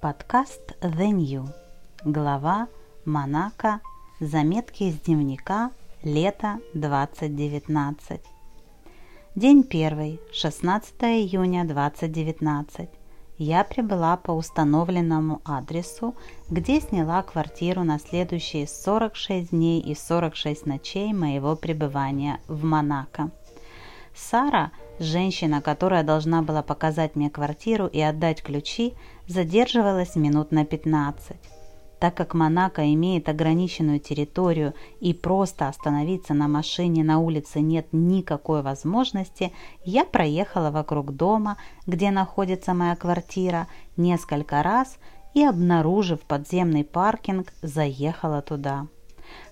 Подкаст The New. Глава Монако. Заметки из дневника. Лето 2019. День первый. 16 июня 2019. Я прибыла по установленному адресу, где сняла квартиру на следующие 46 дней и 46 ночей моего пребывания в Монако. Сара – Женщина, которая должна была показать мне квартиру и отдать ключи, задерживалась минут на 15. Так как Монако имеет ограниченную территорию и просто остановиться на машине на улице нет никакой возможности, я проехала вокруг дома, где находится моя квартира, несколько раз и, обнаружив подземный паркинг, заехала туда.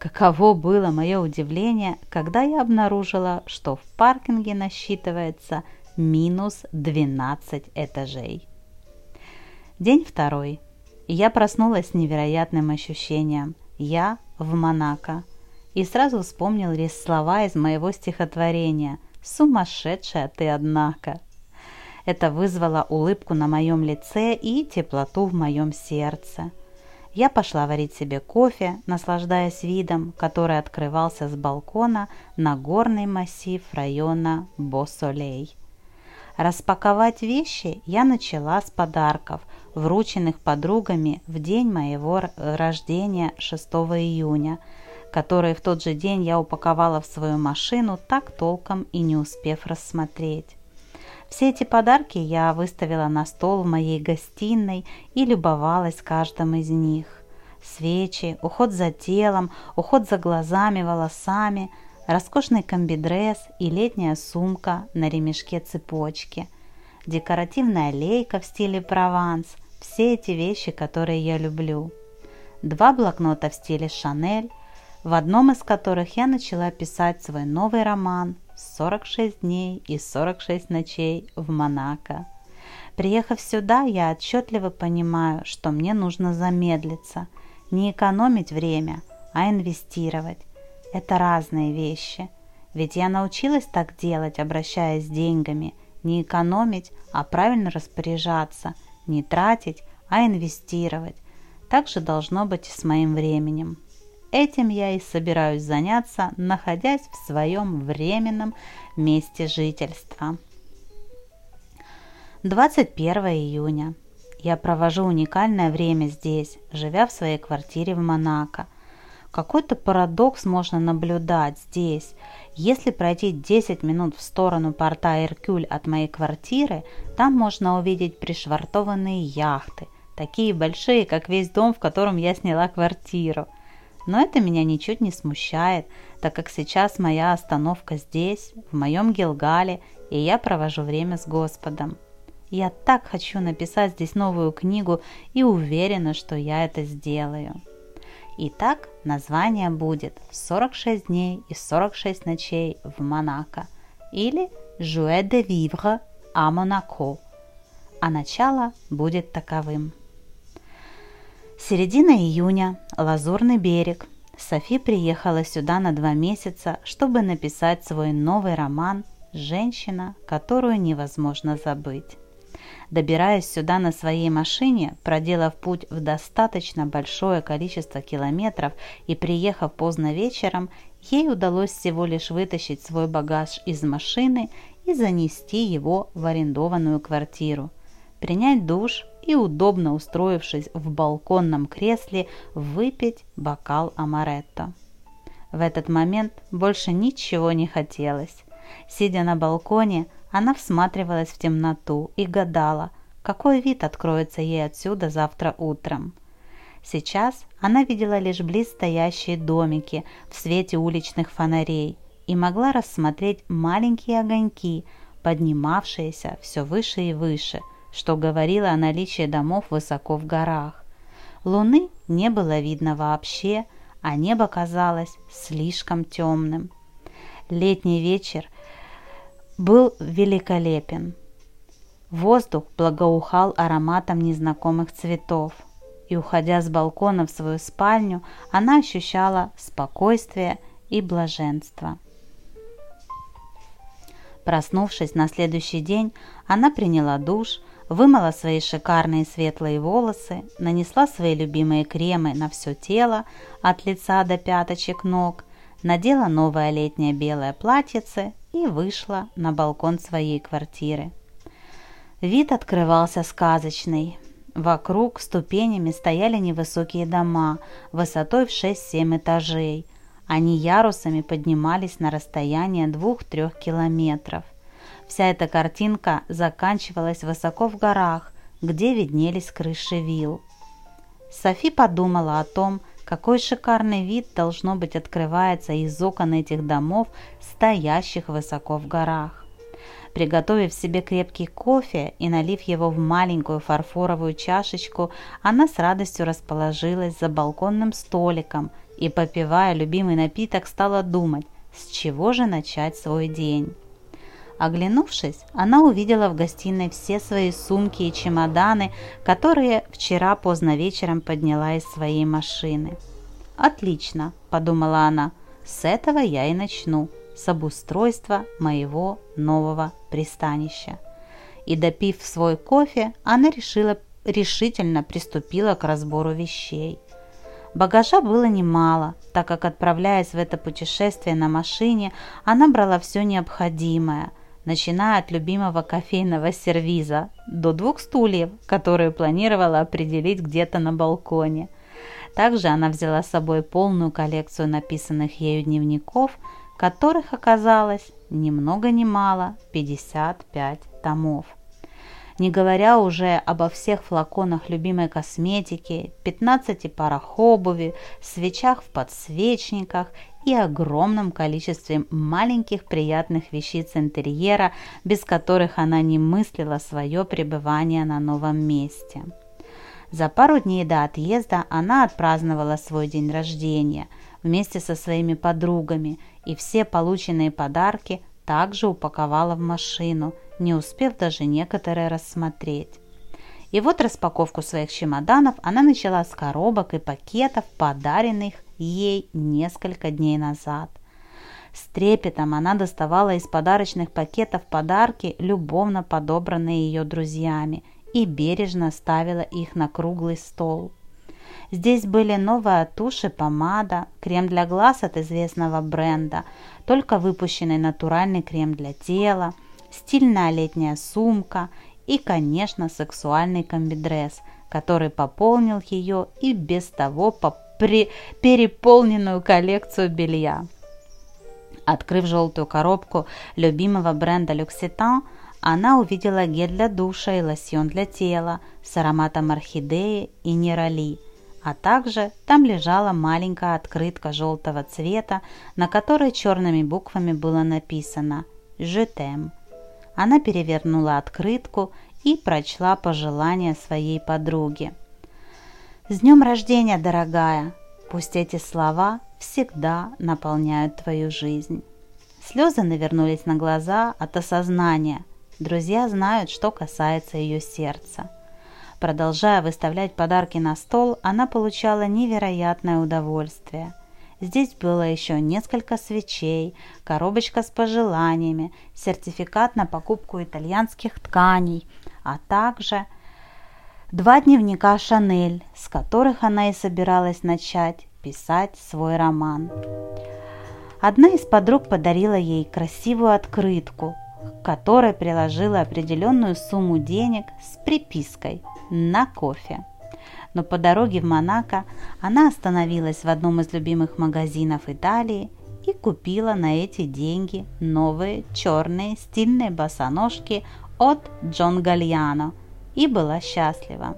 Каково было мое удивление, когда я обнаружила, что в паркинге насчитывается минус 12 этажей. День второй. Я проснулась с невероятным ощущением. Я в Монако. И сразу вспомнил лишь слова из моего стихотворения «Сумасшедшая ты, однако». Это вызвало улыбку на моем лице и теплоту в моем сердце – я пошла варить себе кофе, наслаждаясь видом, который открывался с балкона на горный массив района Босолей. Распаковать вещи я начала с подарков, врученных подругами в день моего рождения 6 июня, которые в тот же день я упаковала в свою машину, так толком и не успев рассмотреть. Все эти подарки я выставила на стол в моей гостиной и любовалась каждым из них. Свечи, уход за телом, уход за глазами, волосами, роскошный комбидресс и летняя сумка на ремешке цепочки, декоративная лейка в стиле Прованс – все эти вещи, которые я люблю. Два блокнота в стиле Шанель, в одном из которых я начала писать свой новый роман 46 дней и 46 ночей в Монако. Приехав сюда, я отчетливо понимаю, что мне нужно замедлиться, не экономить время, а инвестировать. Это разные вещи. Ведь я научилась так делать, обращаясь с деньгами, не экономить, а правильно распоряжаться, не тратить, а инвестировать. Так же должно быть и с моим временем. Этим я и собираюсь заняться, находясь в своем временном месте жительства. 21 июня. Я провожу уникальное время здесь, живя в своей квартире в Монако. Какой-то парадокс можно наблюдать здесь. Если пройти 10 минут в сторону порта Иркюль от моей квартиры, там можно увидеть пришвартованные яхты, такие большие, как весь дом, в котором я сняла квартиру – но это меня ничуть не смущает, так как сейчас моя остановка здесь, в моем Гилгале, и я провожу время с Господом. Я так хочу написать здесь новую книгу и уверена, что я это сделаю. Итак, название будет «46 дней и 46 ночей в Монако» или «Jouet de vivre à Monaco», а начало будет таковым – Середина июня, Лазурный берег. Софи приехала сюда на два месяца, чтобы написать свой новый роман «Женщина, которую невозможно забыть». Добираясь сюда на своей машине, проделав путь в достаточно большое количество километров и приехав поздно вечером, ей удалось всего лишь вытащить свой багаж из машины и занести его в арендованную квартиру, принять душ, и, удобно устроившись в балконном кресле, выпить бокал амаретто. В этот момент больше ничего не хотелось. Сидя на балконе, она всматривалась в темноту и гадала, какой вид откроется ей отсюда завтра утром. Сейчас она видела лишь близстоящие домики в свете уличных фонарей и могла рассмотреть маленькие огоньки, поднимавшиеся все выше и выше – что говорило о наличии домов высоко в горах. Луны не было видно вообще, а небо казалось слишком темным. Летний вечер был великолепен. Воздух благоухал ароматом незнакомых цветов, и, уходя с балкона в свою спальню, она ощущала спокойствие и блаженство. Проснувшись на следующий день, она приняла душ, вымыла свои шикарные светлые волосы, нанесла свои любимые кремы на все тело, от лица до пяточек ног, надела новое летнее белое платьице и вышла на балкон своей квартиры. Вид открывался сказочный. Вокруг ступенями стояли невысокие дома, высотой в 6-7 этажей. Они ярусами поднимались на расстояние 2-3 километров. Вся эта картинка заканчивалась высоко в горах, где виднелись крыши вилл. Софи подумала о том, какой шикарный вид должно быть открывается из окон этих домов, стоящих высоко в горах. Приготовив себе крепкий кофе и налив его в маленькую фарфоровую чашечку, она с радостью расположилась за балконным столиком и, попивая любимый напиток, стала думать, с чего же начать свой день. Оглянувшись, она увидела в гостиной все свои сумки и чемоданы, которые вчера поздно вечером подняла из своей машины. «Отлично», – подумала она, – «с этого я и начну, с обустройства моего нового пристанища». И допив свой кофе, она решила, решительно приступила к разбору вещей. Багажа было немало, так как, отправляясь в это путешествие на машине, она брала все необходимое – начиная от любимого кофейного сервиза до двух стульев, которые планировала определить где-то на балконе. Также она взяла с собой полную коллекцию написанных ею дневников, которых оказалось ни много ни мало 55 томов. Не говоря уже обо всех флаконах любимой косметики, 15 парах обуви, свечах в подсвечниках и огромном количестве маленьких приятных вещиц интерьера, без которых она не мыслила свое пребывание на новом месте. За пару дней до отъезда она отпраздновала свой день рождения вместе со своими подругами и все полученные подарки также упаковала в машину, не успев даже некоторые рассмотреть. И вот распаковку своих чемоданов она начала с коробок и пакетов, подаренных ей несколько дней назад. С трепетом она доставала из подарочных пакетов подарки, любовно подобранные ее друзьями, и бережно ставила их на круглый стол. Здесь были новая тушь и помада, крем для глаз от известного бренда, только выпущенный натуральный крем для тела, стильная летняя сумка и, конечно, сексуальный комбидресс, который пополнил ее и без того при переполненную коллекцию белья. Открыв желтую коробку любимого бренда Люкситан, она увидела гель для душа и лосьон для тела с ароматом орхидеи и нероли, а также там лежала маленькая открытка желтого цвета, на которой черными буквами было написано «Жетем». Она перевернула открытку и прочла пожелания своей подруги. «С днем рождения, дорогая! Пусть эти слова всегда наполняют твою жизнь». Слезы навернулись на глаза от осознания. Друзья знают, что касается ее сердца. Продолжая выставлять подарки на стол, она получала невероятное удовольствие. Здесь было еще несколько свечей, коробочка с пожеланиями, сертификат на покупку итальянских тканей, а также два дневника Шанель, с которых она и собиралась начать писать свой роман. Одна из подруг подарила ей красивую открытку, к которой приложила определенную сумму денег с припиской на кофе но по дороге в Монако она остановилась в одном из любимых магазинов Италии и купила на эти деньги новые черные стильные босоножки от Джон Гальяно и была счастлива.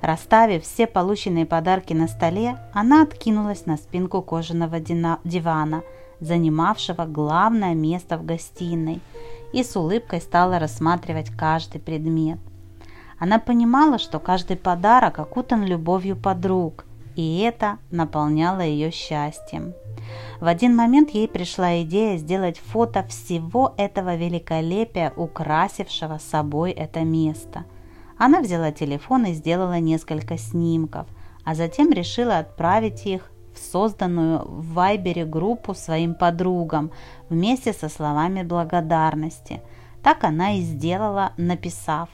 Расставив все полученные подарки на столе, она откинулась на спинку кожаного дивана, занимавшего главное место в гостиной, и с улыбкой стала рассматривать каждый предмет. Она понимала, что каждый подарок окутан любовью подруг, и это наполняло ее счастьем. В один момент ей пришла идея сделать фото всего этого великолепия, украсившего собой это место. Она взяла телефон и сделала несколько снимков, а затем решила отправить их в созданную в Вайбере группу своим подругам вместе со словами благодарности. Так она и сделала, написав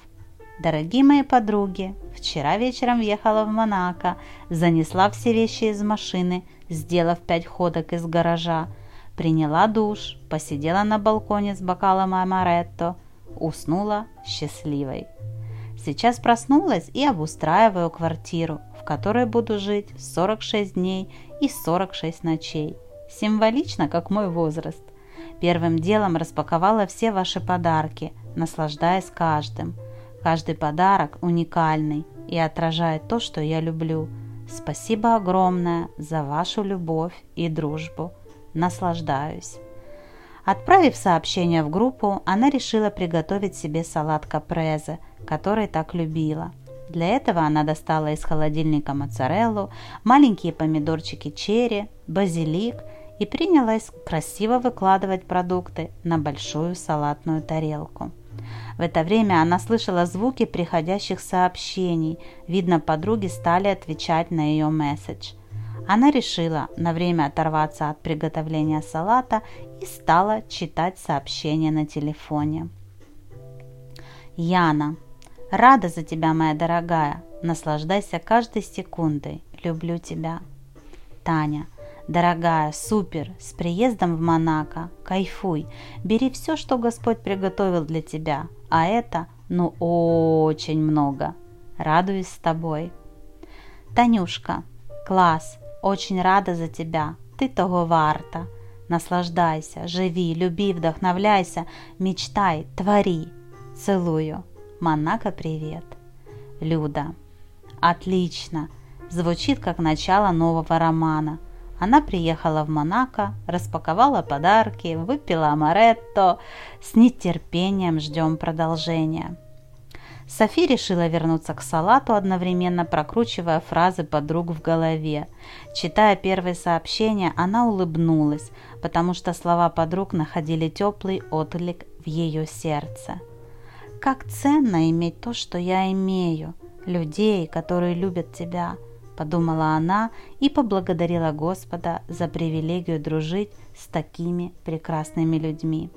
Дорогие мои подруги, вчера вечером въехала в Монако, занесла все вещи из машины, сделав пять ходок из гаража, приняла душ, посидела на балконе с бокалом амаретто, уснула счастливой. Сейчас проснулась и обустраиваю квартиру, в которой буду жить 46 дней и 46 ночей. Символично, как мой возраст. Первым делом распаковала все ваши подарки, наслаждаясь каждым – Каждый подарок уникальный и отражает то, что я люблю. Спасибо огромное за вашу любовь и дружбу. Наслаждаюсь. Отправив сообщение в группу, она решила приготовить себе салат капрезе, который так любила. Для этого она достала из холодильника моцареллу, маленькие помидорчики черри, базилик и принялась красиво выкладывать продукты на большую салатную тарелку. В это время она слышала звуки приходящих сообщений. Видно, подруги стали отвечать на ее месседж. Она решила на время оторваться от приготовления салата и стала читать сообщения на телефоне. Яна, рада за тебя, моя дорогая. Наслаждайся каждой секундой. Люблю тебя. Таня, Дорогая, супер, с приездом в Монако, кайфуй, бери все, что Господь приготовил для тебя, а это, ну, очень много. Радуюсь с тобой. Танюшка, класс, очень рада за тебя, ты того варта. Наслаждайся, живи, люби, вдохновляйся, мечтай, твори. Целую. Монако, привет. Люда. Отлично. Звучит как начало нового романа. Она приехала в Монако, распаковала подарки, выпила амаретто. С нетерпением ждем продолжения. Софи решила вернуться к салату, одновременно прокручивая фразы подруг в голове. Читая первые сообщения, она улыбнулась, потому что слова подруг находили теплый отклик в ее сердце. «Как ценно иметь то, что я имею, людей, которые любят тебя», подумала она и поблагодарила Господа за привилегию дружить с такими прекрасными людьми.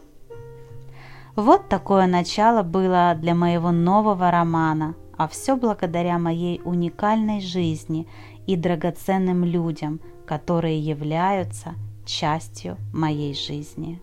Вот такое начало было для моего нового романа, а все благодаря моей уникальной жизни и драгоценным людям, которые являются частью моей жизни.